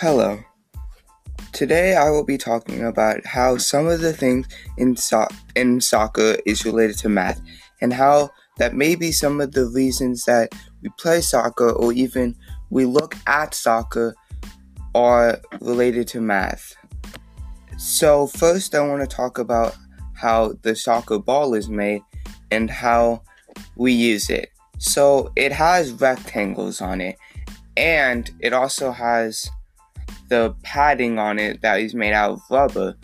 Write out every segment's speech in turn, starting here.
Hello. Today I will be talking about how some of the things in, so- in soccer is related to math and how that may be some of the reasons that we play soccer or even we look at soccer are related to math. So, first, I want to talk about how the soccer ball is made and how we use it. So, it has rectangles on it and it also has the padding on it that is made out of rubber.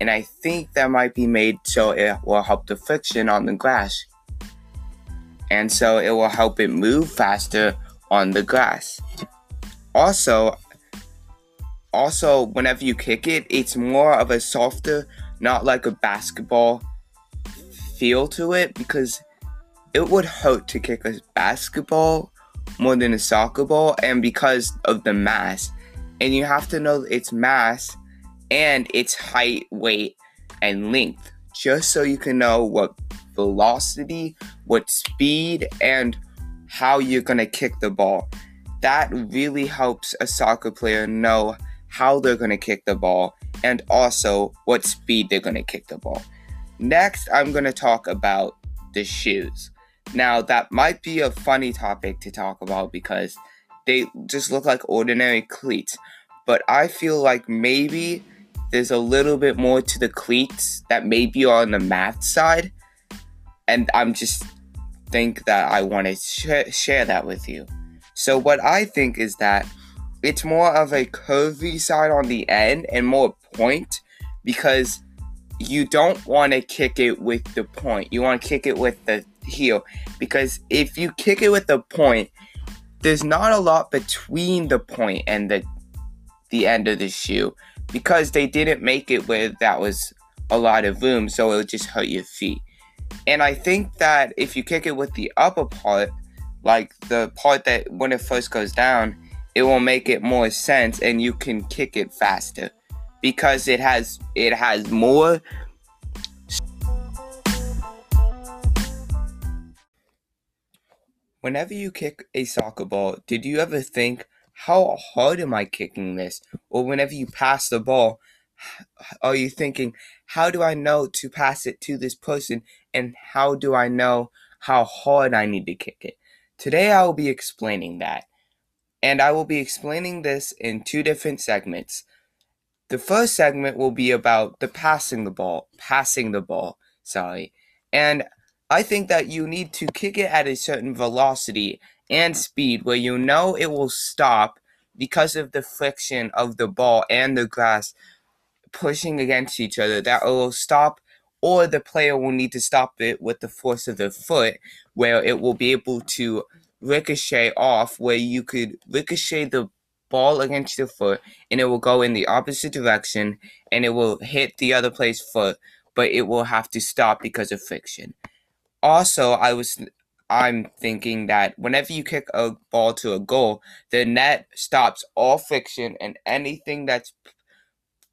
And I think that might be made so it will help the friction on the grass. And so it will help it move faster on the grass. Also, also whenever you kick it, it's more of a softer, not like a basketball feel to it because it would hurt to kick a basketball more than a soccer ball and because of the mass and you have to know its mass and its height, weight, and length, just so you can know what velocity, what speed, and how you're going to kick the ball. That really helps a soccer player know how they're going to kick the ball and also what speed they're going to kick the ball. Next, I'm going to talk about the shoes. Now, that might be a funny topic to talk about because they just look like ordinary cleats. But I feel like maybe there's a little bit more to the cleats that maybe are on the math side. And I'm just think that I want to sh- share that with you. So, what I think is that it's more of a curvy side on the end and more point because you don't want to kick it with the point. You want to kick it with the heel because if you kick it with the point, there's not a lot between the point and the the end of the shoe because they didn't make it where that was a lot of room, so it would just hurt your feet. And I think that if you kick it with the upper part, like the part that when it first goes down, it will make it more sense and you can kick it faster because it has it has more Whenever you kick a soccer ball, did you ever think how hard am I kicking this? Or whenever you pass the ball, are you thinking, how do I know to pass it to this person? And how do I know how hard I need to kick it? Today I will be explaining that. And I will be explaining this in two different segments. The first segment will be about the passing the ball, passing the ball, sorry. And I think that you need to kick it at a certain velocity and speed where you know it will stop because of the friction of the ball and the grass pushing against each other. That it will stop or the player will need to stop it with the force of the foot where it will be able to ricochet off where you could ricochet the ball against your foot and it will go in the opposite direction and it will hit the other player's foot but it will have to stop because of friction also i was I'm thinking that whenever you kick a ball to a goal, the net stops all friction and anything that's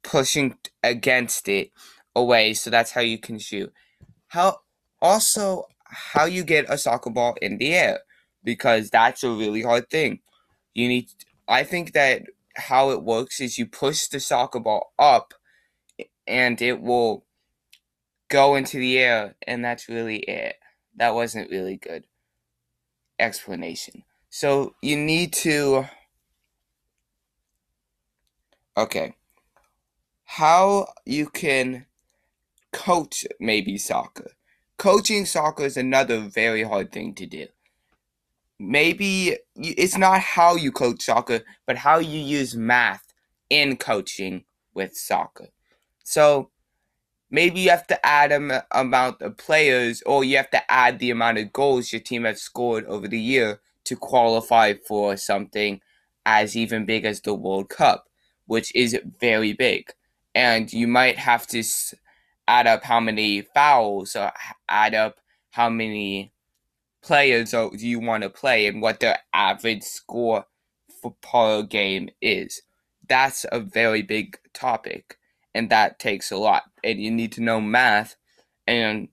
pushing against it away. So that's how you can shoot. How also how you get a soccer ball in the air because that's a really hard thing. You need. I think that how it works is you push the soccer ball up, and it will go into the air, and that's really it that wasn't really good explanation. So you need to. Okay. How you can coach maybe soccer. Coaching soccer is another very hard thing to do. Maybe it's not how you coach soccer, but how you use math in coaching with soccer. So maybe you have to add an amount of players or you have to add the amount of goals your team has scored over the year to qualify for something as even big as the World Cup, which is very big. And you might have to add up how many fouls or add up how many players do you want to play and what their average score for per game is. That's a very big topic and that takes a lot. And you need to know math, and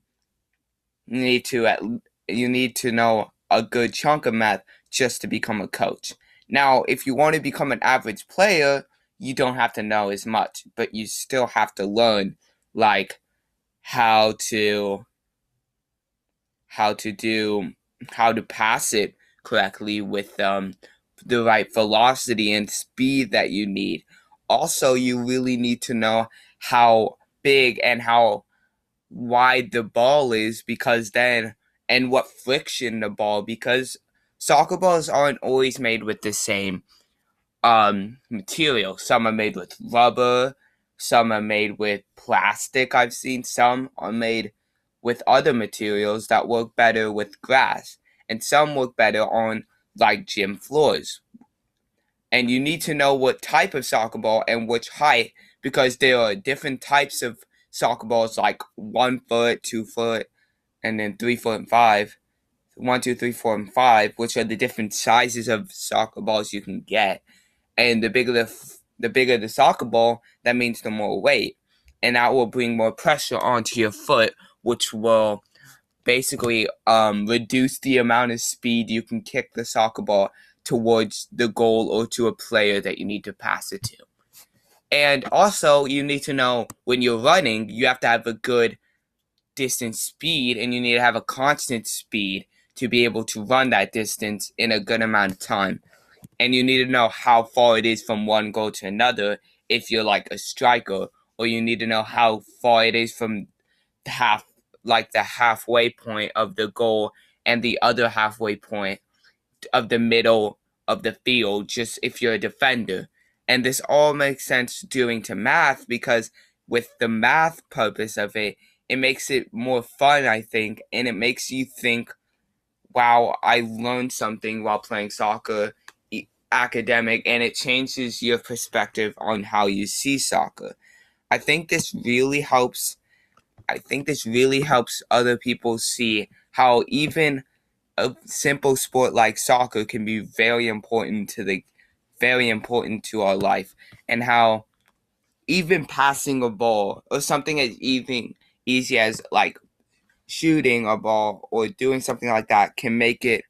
you need to at you need to know a good chunk of math just to become a coach. Now, if you want to become an average player, you don't have to know as much, but you still have to learn like how to how to do how to pass it correctly with um the right velocity and speed that you need. Also, you really need to know how big and how wide the ball is because then and what friction the ball because soccer balls aren't always made with the same um, material. Some are made with rubber, some are made with plastic. I've seen some are made with other materials that work better with grass, and some work better on like gym floors. And you need to know what type of soccer ball and which height because there are different types of soccer balls like one foot, two foot, and then three foot and five. One, two, three, four, and five, which are the different sizes of soccer balls you can get and the bigger the the bigger the soccer ball, that means the more weight, and that will bring more pressure onto your foot, which will basically um, reduce the amount of speed you can kick the soccer ball towards the goal or to a player that you need to pass it to. And also, you need to know when you're running, you have to have a good distance speed and you need to have a constant speed to be able to run that distance in a good amount of time and you need to know how far it is from one goal to another if you're like a striker, or you need to know how far it is from half like the halfway point of the goal and the other halfway point of the middle of the field just if you're a defender. And this all makes sense doing to math because with the math purpose of it, it makes it more fun, I think, and it makes you think, wow, I learned something while playing soccer academic and it changes your perspective on how you see soccer. I think this really helps I think this really helps other people see how even a simple sport like soccer can be very important to the very important to our life and how even passing a ball or something as even easy as like shooting a ball or doing something like that can make it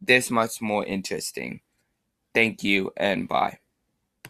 this much more interesting. Thank you and bye.